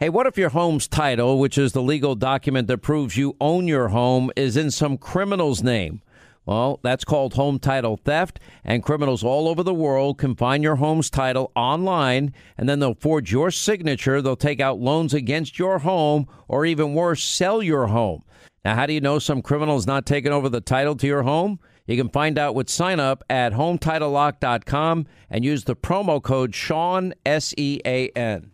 Hey, what if your home's title, which is the legal document that proves you own your home, is in some criminal's name? Well, that's called home title theft, and criminals all over the world can find your home's title online, and then they'll forge your signature. They'll take out loans against your home, or even worse, sell your home. Now, how do you know some criminal's not taking over the title to your home? You can find out with sign up at HometitleLock.com and use the promo code Sean, S E A N.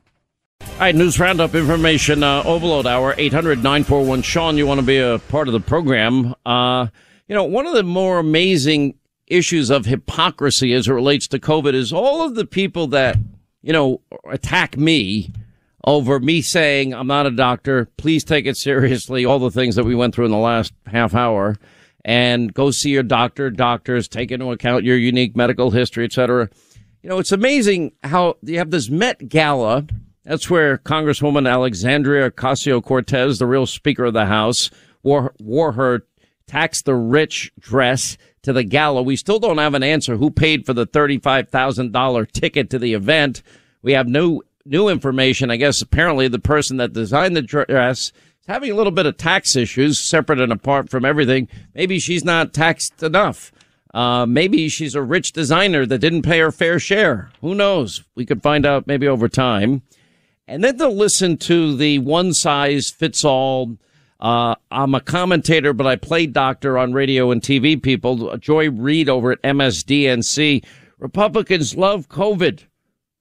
All right, news roundup information uh, overload hour 800 941 Sean. You want to be a part of the program? Uh, you know, one of the more amazing issues of hypocrisy as it relates to COVID is all of the people that, you know, attack me over me saying I'm not a doctor. Please take it seriously. All the things that we went through in the last half hour and go see your doctor. Doctors take into account your unique medical history, etc. You know, it's amazing how you have this Met Gala. That's where Congresswoman Alexandria Ocasio Cortez, the real Speaker of the House, wore, wore her tax the rich dress to the gala. We still don't have an answer who paid for the $35,000 ticket to the event. We have no new information. I guess apparently the person that designed the dress is having a little bit of tax issues, separate and apart from everything. Maybe she's not taxed enough. Uh, maybe she's a rich designer that didn't pay her fair share. Who knows? We could find out maybe over time. And then to listen to the one size fits all. Uh, I'm a commentator, but I play doctor on radio and TV. People, Joy Reid over at MSDNC. Republicans love COVID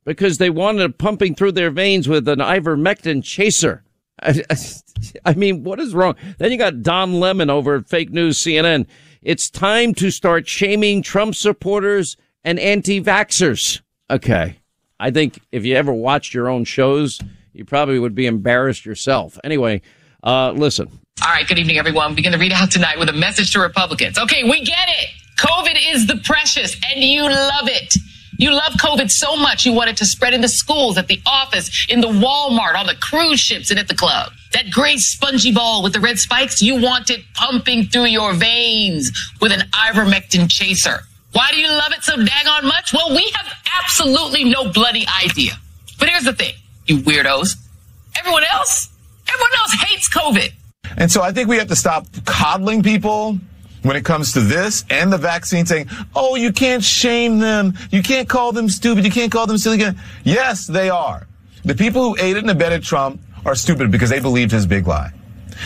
because they wanted it pumping through their veins with an ivermectin chaser. I, I, mean, what is wrong? Then you got Don Lemon over at Fake News CNN. It's time to start shaming Trump supporters and anti-vaxxers. Okay. I think if you ever watched your own shows, you probably would be embarrassed yourself. Anyway, uh, listen. All right. Good evening, everyone. We're going to read out tonight with a message to Republicans. Okay. We get it. COVID is the precious and you love it. You love COVID so much you want it to spread in the schools, at the office, in the Walmart, on the cruise ships, and at the club. That gray spongy ball with the red spikes, you want it pumping through your veins with an ivermectin chaser. Why do you love it so daggone much? Well, we have absolutely no bloody idea. But here's the thing, you weirdos. Everyone else, everyone else hates COVID. And so I think we have to stop coddling people when it comes to this and the vaccine saying, oh, you can't shame them. You can't call them stupid. You can't call them silly. Yes, they are. The people who aided and abetted Trump are stupid because they believed his big lie.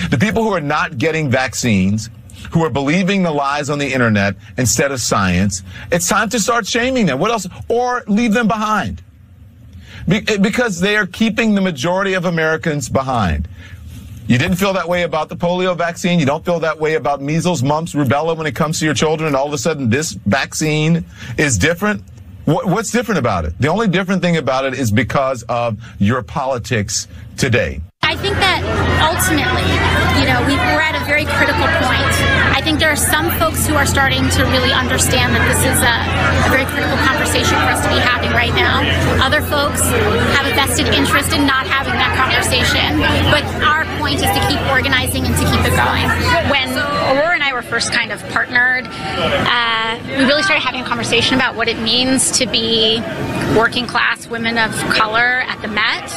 The people who are not getting vaccines, who are believing the lies on the internet instead of science, it's time to start shaming them. What else? Or leave them behind. Eh, because they are keeping the majority of Americans behind. You didn't feel that way about the polio vaccine. You don't feel that way about measles, mumps, rubella when it comes to your children. And all of a sudden, this vaccine is different. What's different about it? The only different thing about it is because of your politics today. I think that ultimately, you know, we, are at a very critical point. I think there are some folks who are starting to really understand that this is a, a very critical conversation for us to be having right now. Other folks have a vested interest in not having that conversation. But our point is to keep organizing and to keep it going. When Aurora and I were first kind of partnered, uh, we really started having a conversation about what it means to be working class women of color at the Met.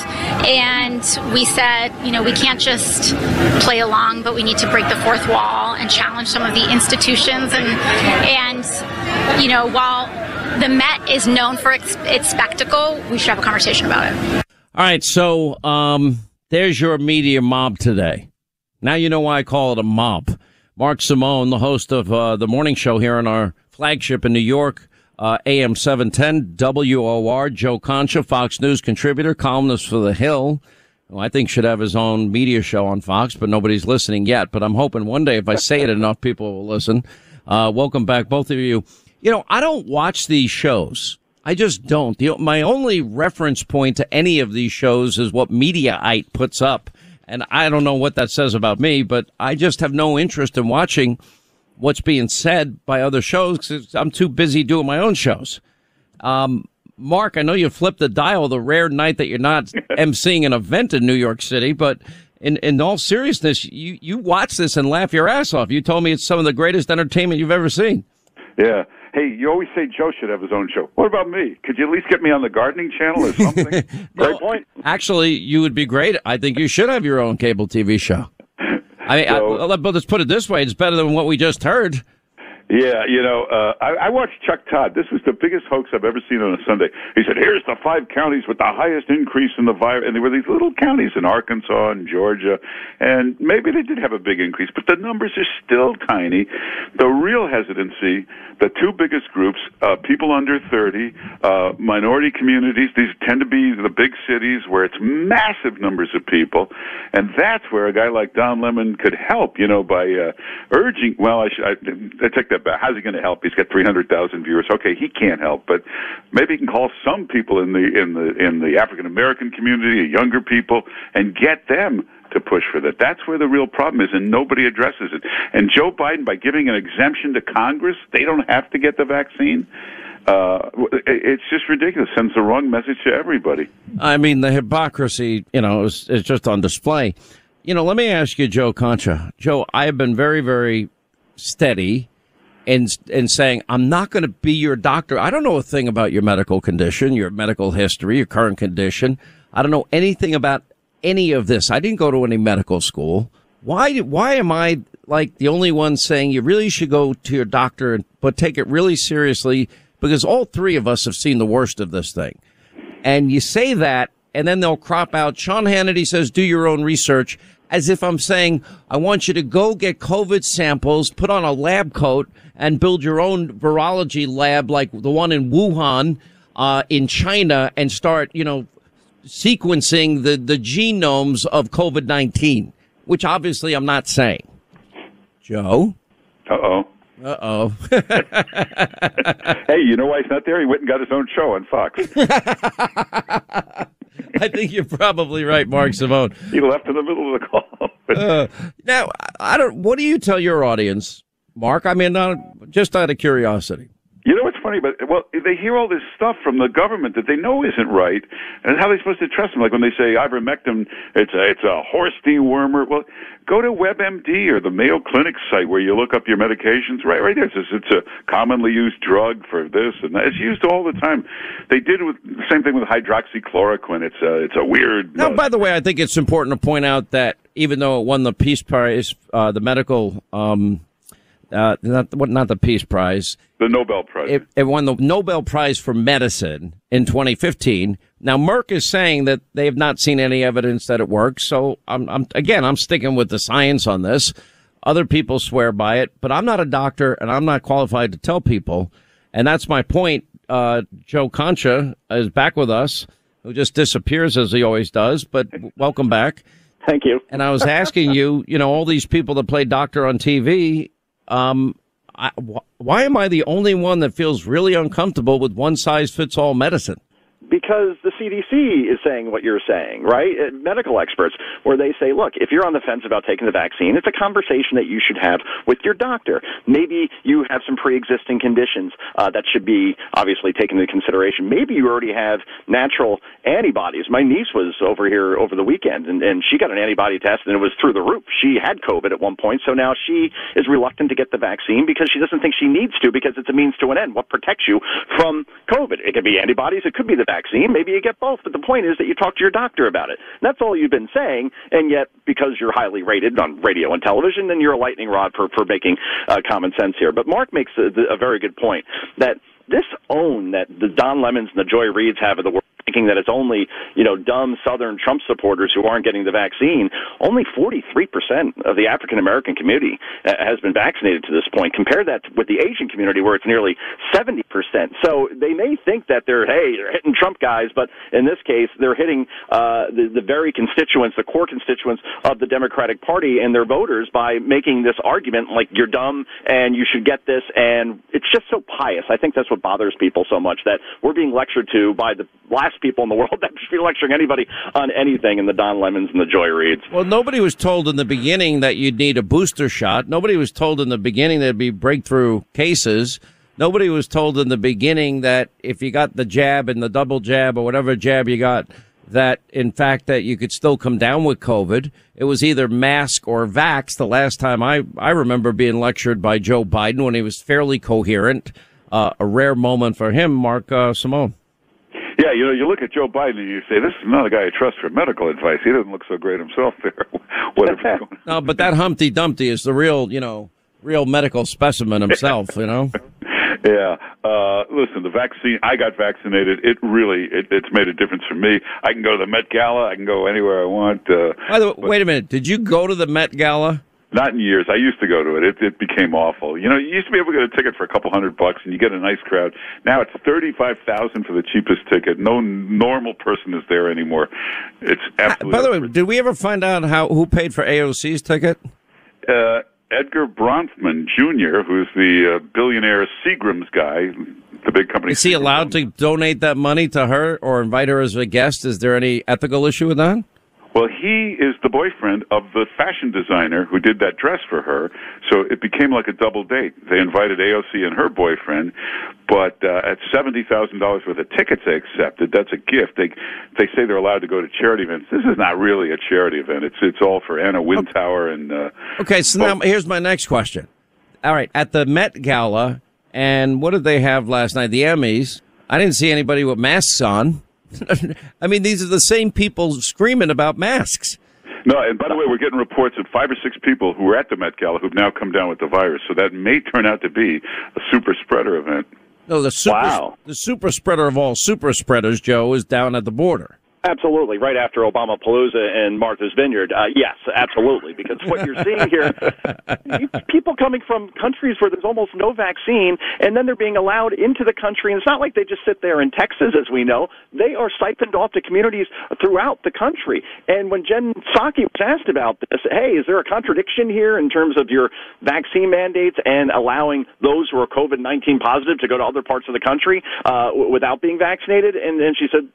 And we said, you know, we can't just play along, but we need to break the fourth wall and challenge some of the institutions. And, and you know, while the Met is known for its, its spectacle, we should have a conversation about it. All right, so um, there's your media mob today. Now you know why I call it a mob. Mark Simone, the host of uh, the morning show here on our flagship in New York, uh, AM 710 WOR. Joe Concha, Fox News contributor, columnist for The Hill. I think should have his own media show on Fox, but nobody's listening yet. But I'm hoping one day if I say it enough, people will listen. Uh, welcome back, both of you. You know, I don't watch these shows. I just don't. The, my only reference point to any of these shows is what Mediaite puts up. And I don't know what that says about me, but I just have no interest in watching what's being said by other shows because I'm too busy doing my own shows. Um, Mark, I know you flipped the dial the rare night that you're not emceeing an event in New York City, but in, in all seriousness, you, you watch this and laugh your ass off. You told me it's some of the greatest entertainment you've ever seen. Yeah. Hey, you always say Joe should have his own show. What about me? Could you at least get me on the gardening channel or something? Great point. Actually, you would be great. I think you should have your own cable TV show. I mean, so, I, but let's put it this way: it's better than what we just heard. Yeah, you know, uh, I, I watched Chuck Todd. This was the biggest hoax I've ever seen on a Sunday. He said, "Here's the five counties with the highest increase in the virus," and there were these little counties in Arkansas and Georgia, and maybe they did have a big increase, but the numbers are still tiny. The real hesitancy, the two biggest groups, uh, people under 30, uh, minority communities. These tend to be the big cities where it's massive numbers of people, and that's where a guy like Don Lemon could help. You know, by uh, urging. Well, I, should, I, I take that How's he going to help? He's got 300,000 viewers. Okay, he can't help, but maybe he can call some people in the in the in the African American community, younger people, and get them to push for that. That's where the real problem is, and nobody addresses it. And Joe Biden, by giving an exemption to Congress, they don't have to get the vaccine. Uh, it's just ridiculous. Sends the wrong message to everybody. I mean, the hypocrisy, you know, is, is just on display. You know, let me ask you, Joe Concha. Joe, I have been very, very steady in in saying I'm not going to be your doctor. I don't know a thing about your medical condition, your medical history, your current condition. I don't know anything about any of this. I didn't go to any medical school. Why why am I like the only one saying you really should go to your doctor and but take it really seriously because all three of us have seen the worst of this thing. And you say that and then they'll crop out Sean Hannity says do your own research as if I'm saying, I want you to go get COVID samples, put on a lab coat, and build your own virology lab like the one in Wuhan, uh, in China, and start, you know, sequencing the, the genomes of COVID 19, which obviously I'm not saying. Joe? Uh oh. Uh oh. hey, you know why he's not there? He went and got his own show on Fox. I think you're probably right, Mark Simone. He left in the middle of the call. uh, now, I don't. What do you tell your audience, Mark? I mean, uh, just out of curiosity. You know what's funny? But well, they hear all this stuff from the government that they know isn't right, and how are they supposed to trust them? Like when they say ivermectin, it's a it's a horse dewormer. Well, go to WebMD or the Mayo Clinic site where you look up your medications. Right, right there. It's, it's a commonly used drug for this and that. It's used all the time. They did with the same thing with hydroxychloroquine. It's a it's a weird. Now, uh, by the way, I think it's important to point out that even though it won the Peace Prize, uh, the medical. Um, uh, not not the Peace Prize, the Nobel Prize. It, it, won the Nobel Prize for Medicine in 2015. Now Merck is saying that they have not seen any evidence that it works. So I'm, I'm again, I'm sticking with the science on this. Other people swear by it, but I'm not a doctor and I'm not qualified to tell people. And that's my point. Uh, Joe Concha is back with us, who just disappears as he always does. But welcome back. Thank you. And I was asking you, you know, all these people that play doctor on TV, um, I, wh- why am I the only one that feels really uncomfortable with one size fits all medicine? Because the CDC is saying what you're saying, right? Uh, medical experts, where they say, look, if you're on the fence about taking the vaccine, it's a conversation that you should have with your doctor. Maybe you have some pre-existing conditions uh, that should be obviously taken into consideration. Maybe you already have natural antibodies. My niece was over here over the weekend, and, and she got an antibody test, and it was through the roof. She had COVID at one point, so now she is reluctant to get the vaccine because she doesn't think she needs to because it's a means to an end. What protects you from COVID? It could be antibodies, it could be the vaccine. Maybe you get both, but the point is that you talk to your doctor about it. And that's all you've been saying, and yet because you're highly rated on radio and television, then you're a lightning rod for for making uh, common sense here. But Mark makes a, a very good point that this own that the Don Lemons and the Joy Reids have of the world thinking that it's only, you know, dumb Southern Trump supporters who aren't getting the vaccine. Only 43% of the African American community uh, has been vaccinated to this point. Compare that with the Asian community where it's nearly 70%. So they may think that they're, hey, they're hitting Trump guys, but in this case, they're hitting uh, the, the very constituents, the core constituents of the Democratic Party and their voters by making this argument like you're dumb and you should get this. And it's just so pious. I think that's what bothers people so much that we're being lectured to by the last people in the world that should be lecturing anybody on anything in the Don Lemons and the Joy Reids. Well, nobody was told in the beginning that you'd need a booster shot. Nobody was told in the beginning there'd be breakthrough cases. Nobody was told in the beginning that if you got the jab and the double jab or whatever jab you got, that in fact that you could still come down with COVID. It was either mask or vax. The last time I, I remember being lectured by Joe Biden when he was fairly coherent, uh, a rare moment for him, Mark uh, Simone. Yeah, you know, you look at Joe Biden and you say, "This is not a guy I trust for medical advice. He doesn't look so great himself there." Whatever. no, but that Humpty Dumpty is the real, you know, real medical specimen himself. You know. Yeah. Uh, listen, the vaccine, I got vaccinated. It really, it, it's made a difference for me. I can go to the Met Gala. I can go anywhere I want. Uh, By the way, wait a minute. Did you go to the Met Gala? Not in years. I used to go to it. It, it became awful. You know, you used to be able to get a ticket for a couple hundred bucks, and you get a nice crowd. Now it's thirty-five thousand for the cheapest ticket. No normal person is there anymore. It's absolutely. By the way, did we ever find out how who paid for AOC's ticket? Uh, Edgar Bronfman Jr., who's the uh, billionaire Seagram's guy, the big company. Is he allowed to donate that money to her or invite her as a guest? Is there any ethical issue with that? Well, he is the boyfriend of the fashion designer who did that dress for her, so it became like a double date. They invited AOC and her boyfriend, but uh, at seventy thousand dollars worth of tickets they accepted. That's a gift. They they say they're allowed to go to charity events. This is not really a charity event. It's it's all for Anna Wintour and. Uh, okay, so now here's my next question. All right, at the Met Gala, and what did they have last night? The Emmys. I didn't see anybody with masks on. I mean, these are the same people screaming about masks. No, and by the way, we're getting reports of five or six people who were at the Met Gala who've now come down with the virus. So that may turn out to be a super spreader event. No, the super, wow. the super spreader of all super spreaders, Joe, is down at the border. Absolutely, right after Obama Palooza and Martha's Vineyard. Uh, yes, absolutely, because what you're seeing here, people coming from countries where there's almost no vaccine, and then they're being allowed into the country. And it's not like they just sit there in Texas, as we know. They are siphoned off to communities throughout the country. And when Jen Psaki was asked about this, hey, is there a contradiction here in terms of your vaccine mandates and allowing those who are COVID 19 positive to go to other parts of the country uh, without being vaccinated? And then she said,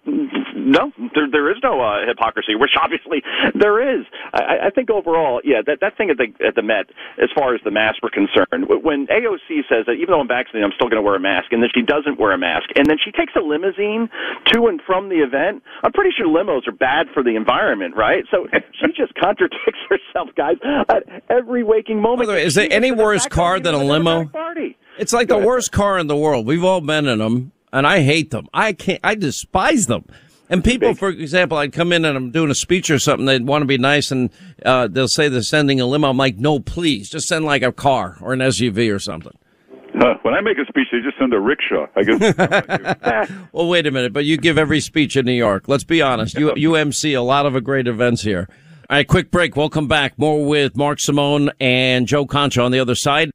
no there, there is no uh, hypocrisy, which obviously there is. I, I think overall, yeah, that, that thing at the, at the Met, as far as the masks were concerned, when AOC says that even though I'm vaccinated, I'm still going to wear a mask, and then she doesn't wear a mask, and then she takes a limousine to and from the event, I'm pretty sure limos are bad for the environment, right? So she just contradicts herself, guys, at every waking moment. Way, is there any worse car than a limo? Party. It's like the worst car in the world. We've all been in them, and I hate them. I can't. I despise them. And people, for example, I'd come in and I'm doing a speech or something. They'd want to be nice and uh, they'll say they're sending a limo. I'm like, no, please, just send like a car or an SUV or something. Uh, when I make a speech, they just send a rickshaw. I guess. well, wait a minute, but you give every speech in New York. Let's be honest. You you MC a lot of great events here. All right, quick break. We'll come back more with Mark Simone and Joe Concha on the other side.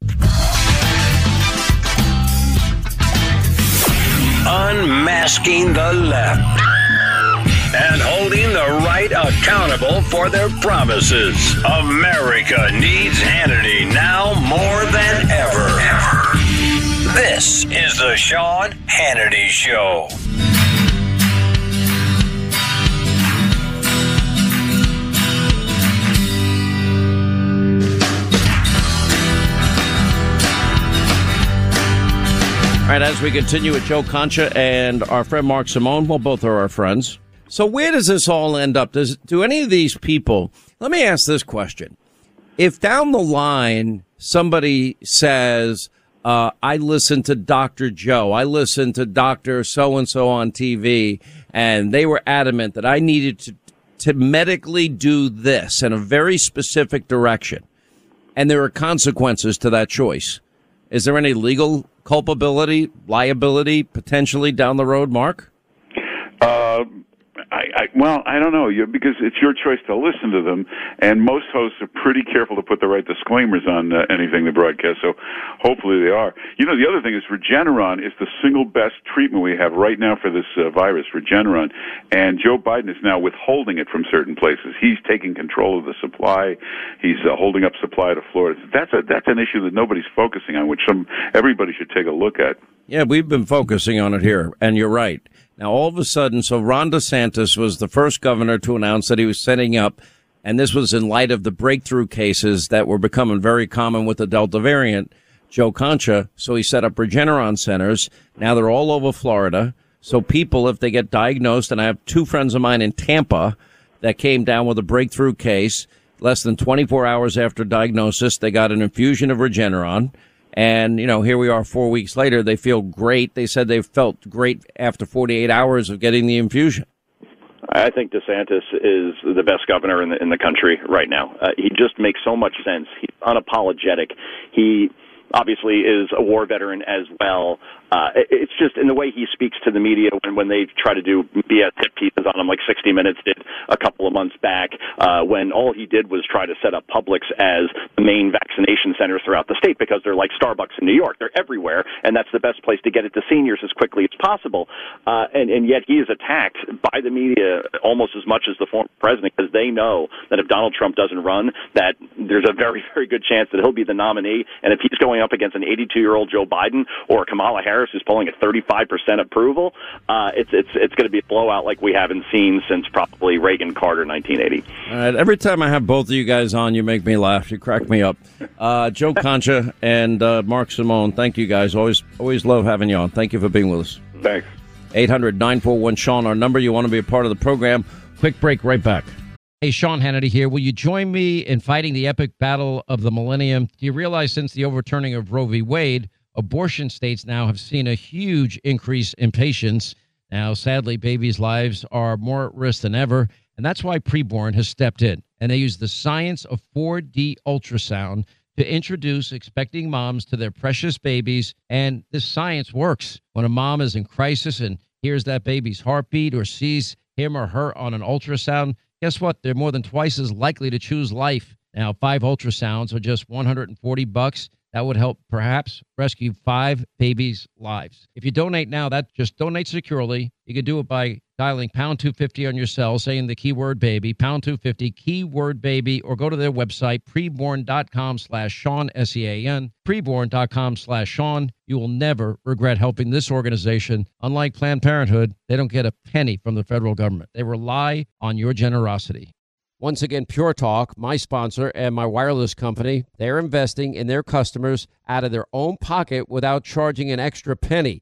Unmasking the left and holding the right accountable for their promises. America needs Hannity now more than ever. ever. This is the Sean Hannity Show. All right, as we continue with Joe Concha and our friend Mark Simone, well, both are our friends. So, where does this all end up? Does do any of these people? Let me ask this question: If down the line somebody says, uh, "I listened to Doctor Joe, I listened to Doctor So and So on TV," and they were adamant that I needed to to medically do this in a very specific direction, and there are consequences to that choice. Is there any legal culpability, liability potentially down the road, Mark? Uh, I, I, well, I don't know you because it's your choice to listen to them, and most hosts are pretty careful to put the right disclaimers on uh, anything they broadcast. So, hopefully, they are. You know, the other thing is Regeneron is the single best treatment we have right now for this uh, virus, Regeneron, and Joe Biden is now withholding it from certain places. He's taking control of the supply. He's uh, holding up supply to Florida. That's a that's an issue that nobody's focusing on, which some everybody should take a look at. Yeah, we've been focusing on it here, and you're right. Now, all of a sudden, so Ron DeSantis was the first governor to announce that he was setting up, and this was in light of the breakthrough cases that were becoming very common with the Delta variant, Joe Concha. So he set up Regeneron centers. Now they're all over Florida. So people, if they get diagnosed, and I have two friends of mine in Tampa that came down with a breakthrough case, less than 24 hours after diagnosis, they got an infusion of Regeneron. And, you know, here we are four weeks later. They feel great. They said they felt great after 48 hours of getting the infusion. I think DeSantis is the best governor in the in the country right now. Uh, he just makes so much sense. He's unapologetic. He obviously is a war veteran as well. Uh, it's just in the way he speaks to the media when, when they try to do BS hit pieces on him, like 60 Minutes did a couple of months back, uh, when all he did was try to set up Publix as the main vaccination centers throughout the state because they're like Starbucks in New York. They're everywhere, and that's the best place to get it to seniors as quickly as possible. Uh, and, and yet he is attacked by the media almost as much as the former president because they know that if Donald Trump doesn't run, that there's a very, very good chance that he'll be the nominee. And if he's going up against an 82 year old Joe Biden or Kamala Harris, who's polling at 35 percent approval, uh, it's it's it's going to be a blowout like we haven't seen since probably Reagan Carter 1980. All right. Every time I have both of you guys on, you make me laugh. You crack me up. Uh, Joe Concha and uh, Mark Simone, thank you guys. Always always love having you on. Thank you for being with us. Thanks. 800 941 Sean, our number. You want to be a part of the program. Quick break, right back. Hey, Sean Hannity here. Will you join me in fighting the epic battle of the millennium? Do you realize since the overturning of Roe v. Wade, abortion states now have seen a huge increase in patients? Now, sadly, babies' lives are more at risk than ever, and that's why Preborn has stepped in. And they use the science of 4D ultrasound to introduce expecting moms to their precious babies. And this science works. When a mom is in crisis and hears that baby's heartbeat or sees him or her on an ultrasound, guess what? They're more than twice as likely to choose life. Now, five ultrasounds are just 140 bucks. That would help perhaps rescue five babies' lives. If you donate now, that just donate securely. You can do it by dialing pound 250 on your cell, saying the keyword baby, pound 250, keyword baby, or go to their website, preborn.com slash Sean, S E A N, preborn.com slash Sean. You will never regret helping this organization. Unlike Planned Parenthood, they don't get a penny from the federal government. They rely on your generosity. Once again, Pure Talk, my sponsor and my wireless company, they're investing in their customers out of their own pocket without charging an extra penny.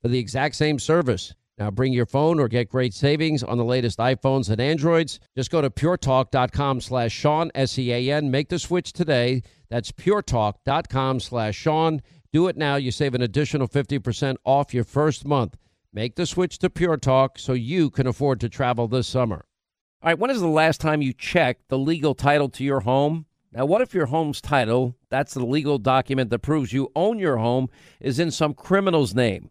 for the exact same service. Now bring your phone or get great savings on the latest iPhones and Androids. Just go to puretalk.com slash Sean, S-E-A-N. Make the switch today. That's puretalk.com slash Sean. Do it now. You save an additional 50% off your first month. Make the switch to Pure Talk so you can afford to travel this summer. All right, when is the last time you checked the legal title to your home? Now, what if your home's title, that's the legal document that proves you own your home, is in some criminal's name?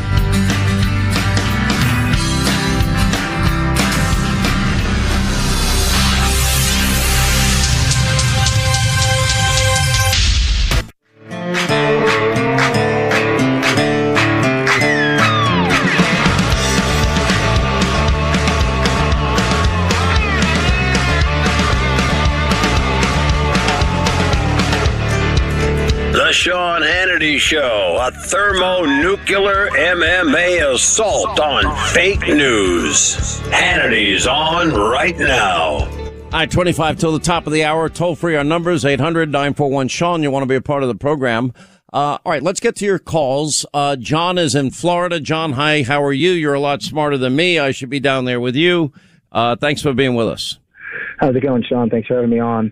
Assault on fake news. Hannity's on right now. All right, 25 till the top of the hour. Toll free our numbers 800 941 Sean. You want to be a part of the program. Uh, all right, let's get to your calls. Uh, John is in Florida. John, hi, how are you? You're a lot smarter than me. I should be down there with you. Uh, thanks for being with us. How's it going, Sean? Thanks for having me on.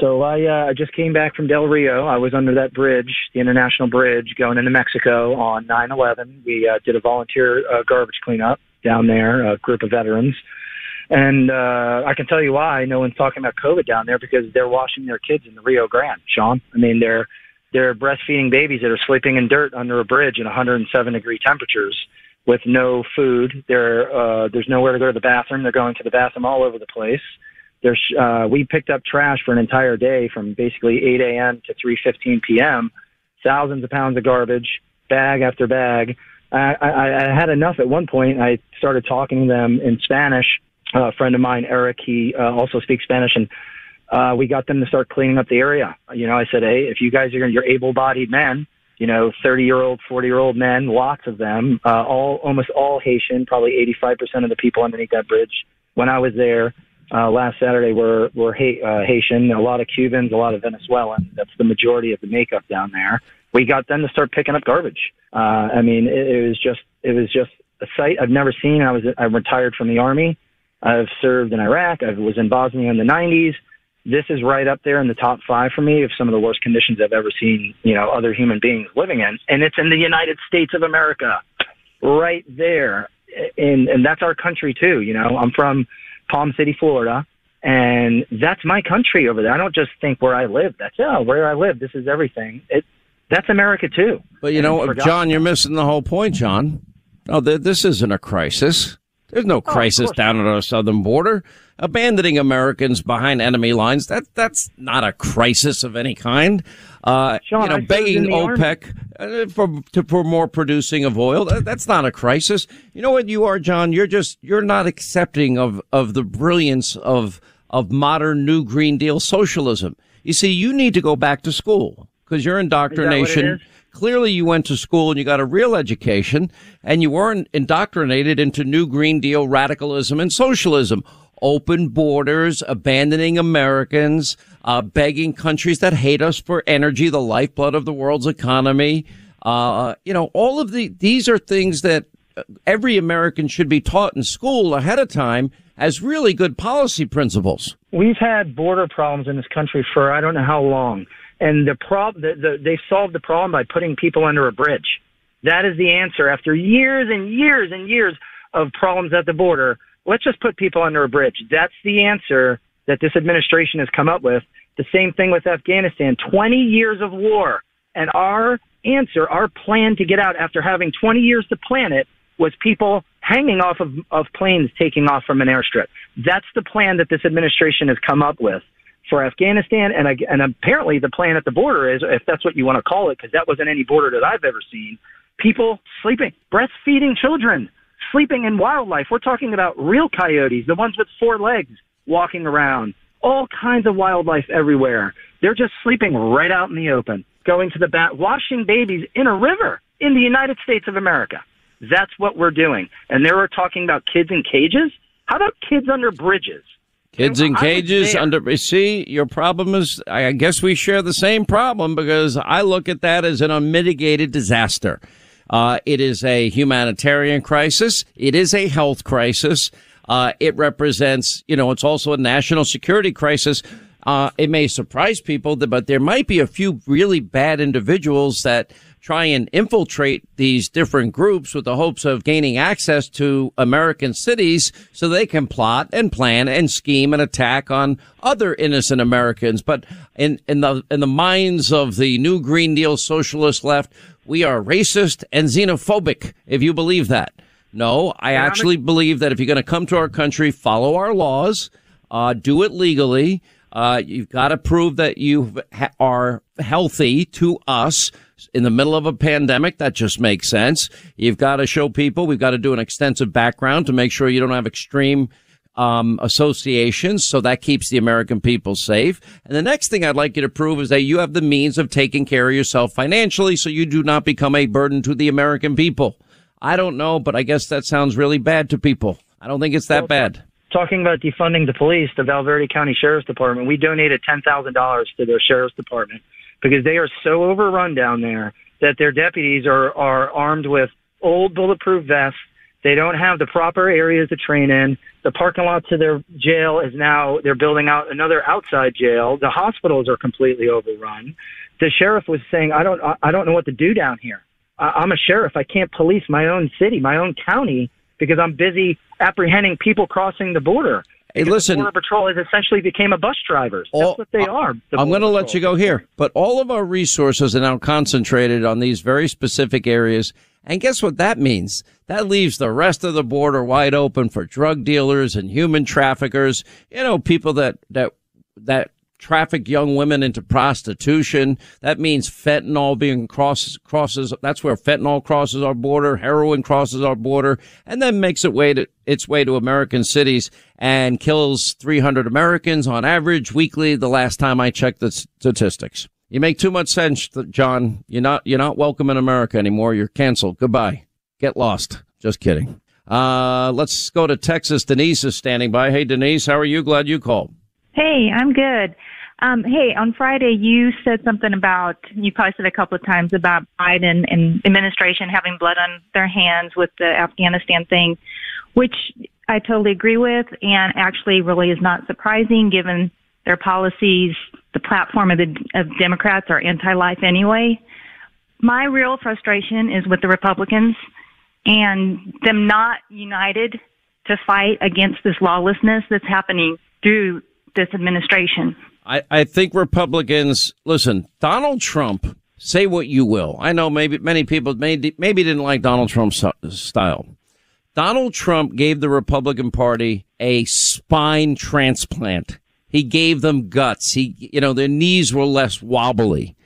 So I uh, just came back from Del Rio. I was under that bridge, the international bridge, going into Mexico on 9/11. We uh, did a volunteer uh, garbage cleanup down there, a group of veterans, and uh, I can tell you why. No one's talking about COVID down there because they're washing their kids in the Rio Grande. Sean, I mean they're they're breastfeeding babies that are sleeping in dirt under a bridge in 107 degree temperatures with no food. There uh, there's nowhere to go to the bathroom. They're going to the bathroom all over the place there's uh, we picked up trash for an entire day from basically 8 a.m. to 3:15 p.m. Thousands of pounds of garbage, bag after bag. I, I, I had enough at one point. I started talking to them in Spanish. Uh, a friend of mine, Eric, he uh, also speaks Spanish, and uh, we got them to start cleaning up the area. You know, I said, hey, if you guys are you're able-bodied men, you know, 30-year-old, 40-year-old men, lots of them, uh, all almost all Haitian, probably 85% of the people underneath that bridge. When I was there, uh, last Saturday were were ha- uh, Haitian, a lot of Cubans, a lot of Venezuelans. That's the majority of the makeup down there. We got them to start picking up garbage. Uh, I mean, it, it was just it was just a sight I've never seen. I was I'm retired from the army. I've served in Iraq. I was in Bosnia in the 90s. This is right up there in the top five for me of some of the worst conditions I've ever seen. You know, other human beings living in, and it's in the United States of America, right there. And and that's our country too. You know, I'm from Palm City, Florida. And that's my country over there. I don't just think where I live. That's yeah, where I live. This is everything. It that's America too. But you know, John, you're missing the whole point, John. No, th- this isn't a crisis. There's no oh, crisis down at our southern border. Abandoning Americans behind enemy lines, that that's not a crisis of any kind. Uh, Sean, you know, begging OPEC uh, for to, for more producing of oil, that, that's not a crisis. You know what you are, John? You're just you're not accepting of of the brilliance of of modern New Green Deal socialism. You see, you need to go back to school because your indoctrination. Clearly, you went to school and you got a real education, and you weren't indoctrinated into New Green Deal radicalism and socialism. Open borders, abandoning Americans, uh, begging countries that hate us for energy, the lifeblood of the world's economy. Uh, you know, all of the these are things that uh, every American should be taught in school ahead of time as really good policy principles. We've had border problems in this country for I don't know how long, and the prob the, the, they solved the problem by putting people under a bridge. That is the answer. After years and years and years of problems at the border, let's just put people under a bridge. That's the answer that this administration has come up with. The same thing with Afghanistan. 20 years of war, and our answer, our plan to get out after having 20 years to plan it, was people hanging off of, of planes taking off from an airstrip. That's the plan that this administration has come up with for Afghanistan, and and apparently the plan at the border is, if that's what you want to call it, because that wasn't any border that I've ever seen. People sleeping, breastfeeding children, sleeping in wildlife. We're talking about real coyotes, the ones with four legs walking around, all kinds of wildlife everywhere. They're just sleeping right out in the open. going to the bat, washing babies in a river in the United States of America. That's what we're doing. And they were talking about kids in cages. How about kids under bridges? Kids in cages under. See, your problem is. I guess we share the same problem because I look at that as an unmitigated disaster. Uh, it is a humanitarian crisis. It is a health crisis. Uh, it represents, you know, it's also a national security crisis. Uh, it may surprise people, but there might be a few really bad individuals that try and infiltrate these different groups with the hopes of gaining access to American cities so they can plot and plan and scheme an attack on other innocent Americans. But in, in the, in the minds of the new Green Deal socialist left, we are racist and xenophobic, if you believe that. No, I actually believe that if you're going to come to our country, follow our laws, uh, do it legally. Uh, you've got to prove that you ha- are healthy to us in the middle of a pandemic. That just makes sense. You've got to show people. We've got to do an extensive background to make sure you don't have extreme um, associations. So that keeps the American people safe. And the next thing I'd like you to prove is that you have the means of taking care of yourself financially so you do not become a burden to the American people. I don't know, but I guess that sounds really bad to people. I don't think it's that well, bad. Talking about defunding the police, the Val Verde County Sheriff's Department, we donated $10,000 to their Sheriff's Department because they are so overrun down there that their deputies are, are armed with old bulletproof vests. They don't have the proper areas to train in. The parking lot to their jail is now, they're building out another outside jail. The hospitals are completely overrun. The sheriff was saying, I don't, I don't know what to do down here. I'm a sheriff. I can't police my own city, my own county because I'm busy apprehending people crossing the border. Hey, listen. Border Patrol has essentially became a bus driver. That's all, what they are. The I'm going to let you go here, but all of our resources are now concentrated on these very specific areas. And guess what that means? That leaves the rest of the border wide open for drug dealers and human traffickers. You know, people that that that traffic young women into prostitution. That means fentanyl being crosses, crosses, that's where fentanyl crosses our border, heroin crosses our border, and then makes it way to, its way to American cities and kills 300 Americans on average weekly the last time I checked the statistics. You make too much sense, John. You're not, you're not welcome in America anymore. You're canceled. Goodbye. Get lost. Just kidding. Uh, let's go to Texas. Denise is standing by. Hey, Denise, how are you? Glad you called. Hey, I'm good. Um, hey, on Friday you said something about you probably said a couple of times about Biden and administration having blood on their hands with the Afghanistan thing, which I totally agree with, and actually really is not surprising given their policies. The platform of the of Democrats are anti-life anyway. My real frustration is with the Republicans and them not united to fight against this lawlessness that's happening through this administration. I, I think Republicans, listen, Donald Trump, say what you will. I know maybe many people maybe, maybe didn't like Donald Trump's style. Donald Trump gave the Republican Party a spine transplant. He gave them guts. He, you know, their knees were less wobbly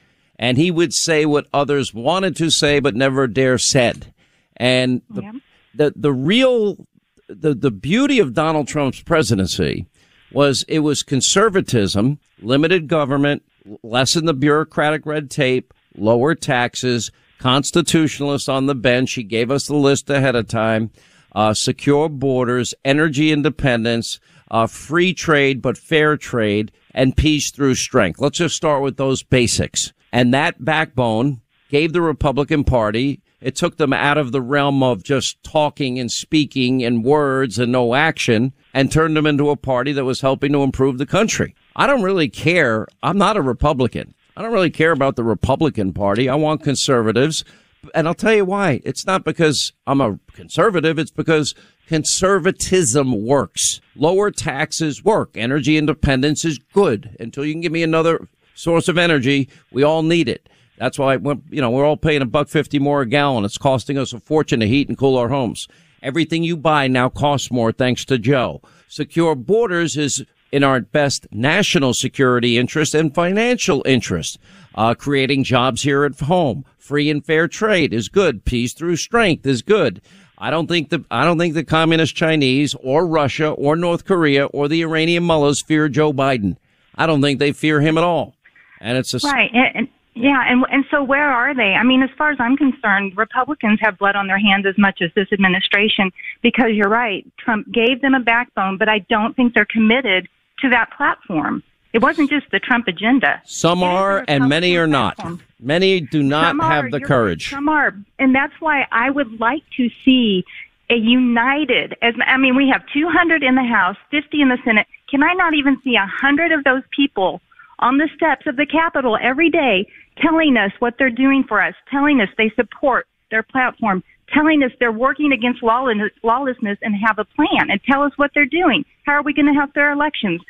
and he would say what others wanted to say, but never dare said. And the, yeah. the, the real, the, the beauty of Donald Trump's presidency was it was conservatism, limited government, lessen the bureaucratic red tape, lower taxes, constitutionalists on the bench. He gave us the list ahead of time. Uh, secure borders, energy independence, uh, free trade but fair trade, and peace through strength. Let's just start with those basics. And that backbone gave the Republican Party it took them out of the realm of just talking and speaking and words and no action and turned them into a party that was helping to improve the country. I don't really care. I'm not a Republican. I don't really care about the Republican Party. I want conservatives. And I'll tell you why. It's not because I'm a conservative. It's because conservatism works. Lower taxes work. Energy independence is good. Until you can give me another source of energy, we all need it. That's why, you know, we're all paying a buck fifty more a gallon. It's costing us a fortune to heat and cool our homes. Everything you buy now costs more thanks to Joe. Secure borders is in our best national security interest and financial interest. Uh, creating jobs here at home. Free and fair trade is good. Peace through strength is good. I don't think the I don't think the communist Chinese or Russia or North Korea or the Iranian mullahs fear Joe Biden. I don't think they fear him at all. And it's a right. And, Yeah, and and so where are they? I mean, as far as I'm concerned, Republicans have blood on their hands as much as this administration because you're right. Trump gave them a backbone, but I don't think they're committed to that platform. It wasn't just the Trump agenda. Some are, and many are not. Many do not have the courage. Some are, and that's why I would like to see a united. As I mean, we have 200 in the House, 50 in the Senate. Can I not even see a hundred of those people on the steps of the Capitol every day, telling us what they're doing for us, telling us they support their platform, telling us they're working against lawlessness, lawlessness and have a plan, and tell us what they're doing. How are we going to help their elections?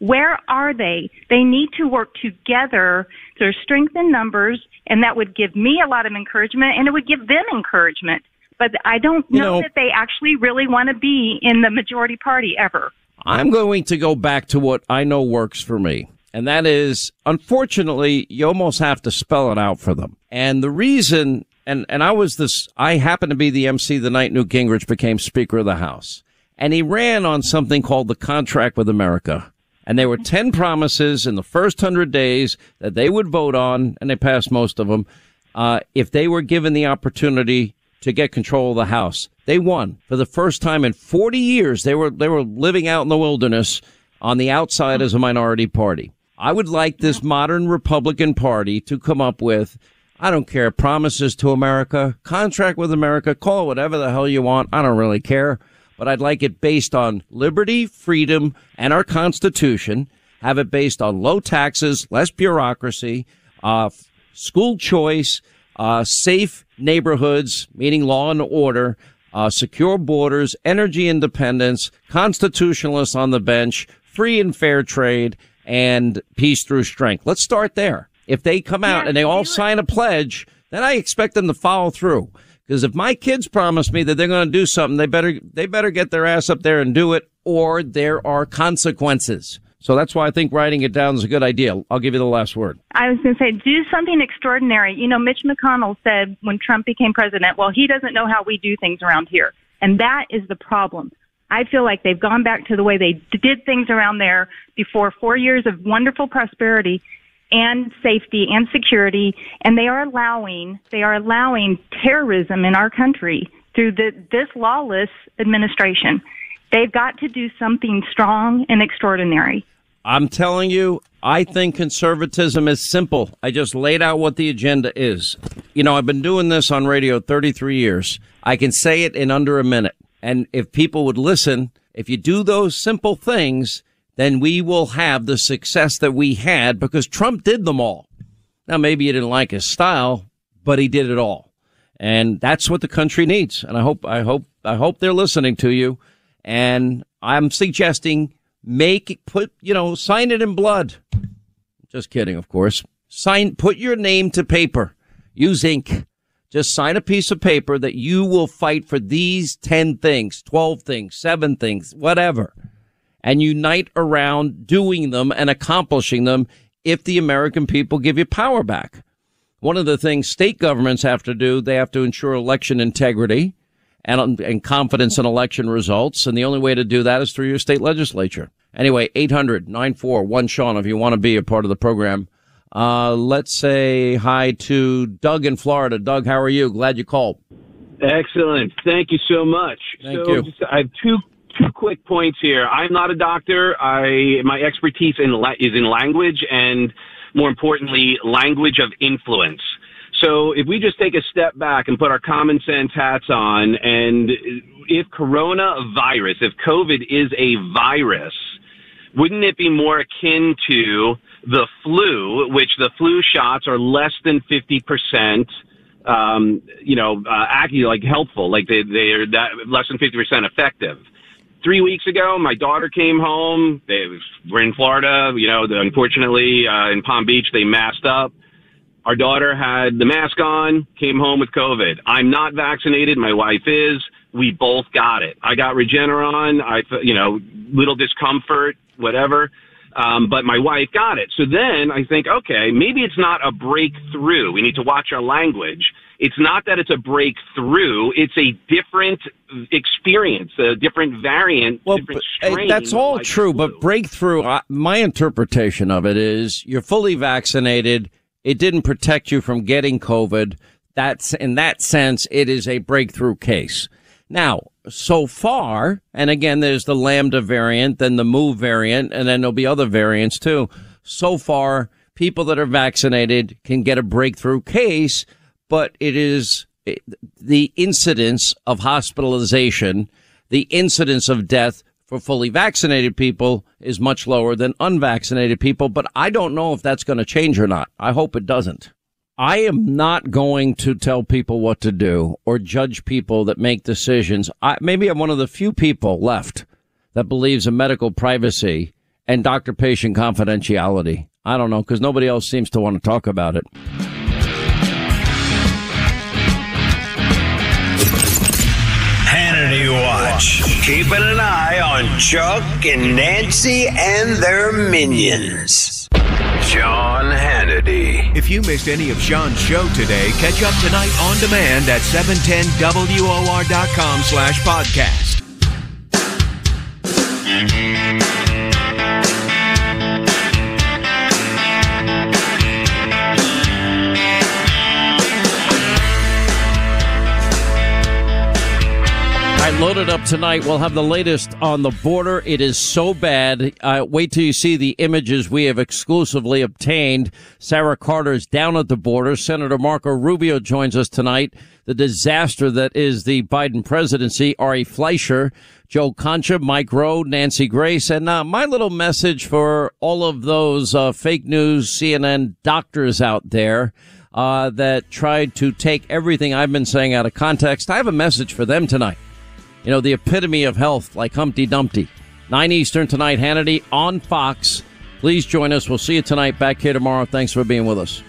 Where are they? They need to work together. There's strength in numbers, and that would give me a lot of encouragement, and it would give them encouragement. But I don't You know, know- that they actually really want to be in the majority party ever. I'm going to go back to what I know works for me. And that is, unfortunately, you almost have to spell it out for them. And the reason, and, and I was this, I happened to be the MC the night Newt Gingrich became Speaker of the House. And he ran on something called the Contract with America. And there were 10 promises in the first 100 days that they would vote on, and they passed most of them, uh, if they were given the opportunity to get control of the House. They won for the first time in 40 years. They were they were living out in the wilderness on the outside as a minority party. I would like this modern Republican Party to come up with I don't care promises to America, contract with America, call it whatever the hell you want. I don't really care, but I'd like it based on liberty, freedom, and our Constitution. Have it based on low taxes, less bureaucracy, uh, school choice, uh, safe neighborhoods, meaning law and order, uh, secure borders, energy independence, constitutionalists on the bench, free and fair trade, and peace through strength. Let's start there. If they come out and they all sign a pledge, then I expect them to follow through. Because if my kids promise me that they're going to do something, they better they better get their ass up there and do it, or there are consequences. So that's why I think writing it down is a good idea. I'll give you the last word. I was going to say, do something extraordinary. You know, Mitch McConnell said when Trump became president, well, he doesn't know how we do things around here. And that is the problem. I feel like they've gone back to the way they did things around there before four years of wonderful prosperity and safety and security. And they are allowing, they are allowing terrorism in our country through the, this lawless administration. They've got to do something strong and extraordinary. I'm telling you, I think conservatism is simple. I just laid out what the agenda is. You know, I've been doing this on radio 33 years. I can say it in under a minute. And if people would listen, if you do those simple things, then we will have the success that we had because Trump did them all. Now, maybe you didn't like his style, but he did it all. And that's what the country needs. And I hope, I hope, I hope they're listening to you. And I'm suggesting make, put, you know, sign it in blood. Just kidding, of course. Sign, put your name to paper. Use ink. Just sign a piece of paper that you will fight for these 10 things, 12 things, seven things, whatever, and unite around doing them and accomplishing them if the American people give you power back. One of the things state governments have to do, they have to ensure election integrity and, and confidence in election results. And the only way to do that is through your state legislature. Anyway, 800 941 Sean, if you want to be a part of the program. Uh, let's say hi to Doug in Florida. Doug, how are you? Glad you called. Excellent. Thank you so much. Thank so you. Just, I have two two quick points here. I'm not a doctor. I my expertise in la- is in language and more importantly, language of influence. So if we just take a step back and put our common sense hats on, and if coronavirus, if COVID is a virus, wouldn't it be more akin to the flu, which the flu shots are less than 50%, um, you know, uh, actually like helpful, like they, they're that less than 50% effective. Three weeks ago, my daughter came home. They were in Florida, you know, the, unfortunately, uh, in Palm Beach, they masked up. Our daughter had the mask on, came home with COVID. I'm not vaccinated. My wife is. We both got it. I got Regeneron. I, you know, little discomfort, whatever. Um, but my wife got it. So then I think, okay, maybe it's not a breakthrough. We need to watch our language. It's not that it's a breakthrough. It's a different experience, a different variant, different strain. that's all true, but breakthrough, uh, my interpretation of it is you're fully vaccinated. It didn't protect you from getting COVID. That's in that sense, it is a breakthrough case. Now, so far, and again, there's the Lambda variant, then the Mu variant, and then there'll be other variants too. So far, people that are vaccinated can get a breakthrough case, but it is the incidence of hospitalization, the incidence of death for fully vaccinated people is much lower than unvaccinated people, but I don't know if that's going to change or not. I hope it doesn't. I am not going to tell people what to do or judge people that make decisions. I, maybe I'm one of the few people left that believes in medical privacy and doctor patient confidentiality. I don't know because nobody else seems to want to talk about it. Hannity Watch. Keeping an eye on Chuck and Nancy and their minions. Sean Hannity. If you missed any of Sean's show today, catch up tonight on demand at 710WOR.com slash podcast. Loaded up tonight. We'll have the latest on the border. It is so bad. Uh, wait till you see the images we have exclusively obtained. Sarah Carter is down at the border. Senator Marco Rubio joins us tonight. The disaster that is the Biden presidency. Ari Fleischer, Joe Concha, Mike Rowe, Nancy Grace, and uh, my little message for all of those uh, fake news CNN doctors out there. Uh, that tried to take everything I've been saying out of context. I have a message for them tonight you know, the epitome of health, like Humpty Dumpty. 9 Eastern tonight, Hannity on Fox. Please join us. We'll see you tonight back here tomorrow. Thanks for being with us.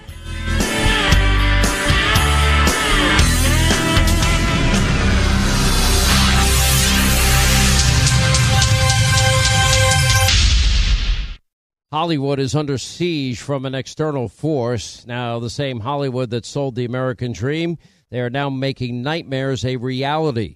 Hollywood is under siege from an external force. Now, the same Hollywood that sold the American dream, they are now making nightmares a reality.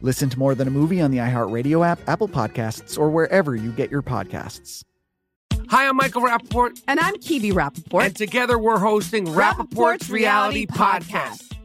Listen to More Than a Movie on the iHeartRadio app, Apple Podcasts, or wherever you get your podcasts. Hi, I'm Michael Rapaport. And I'm Kebe Rapaport. And together we're hosting Rapaport's, Reality Podcast.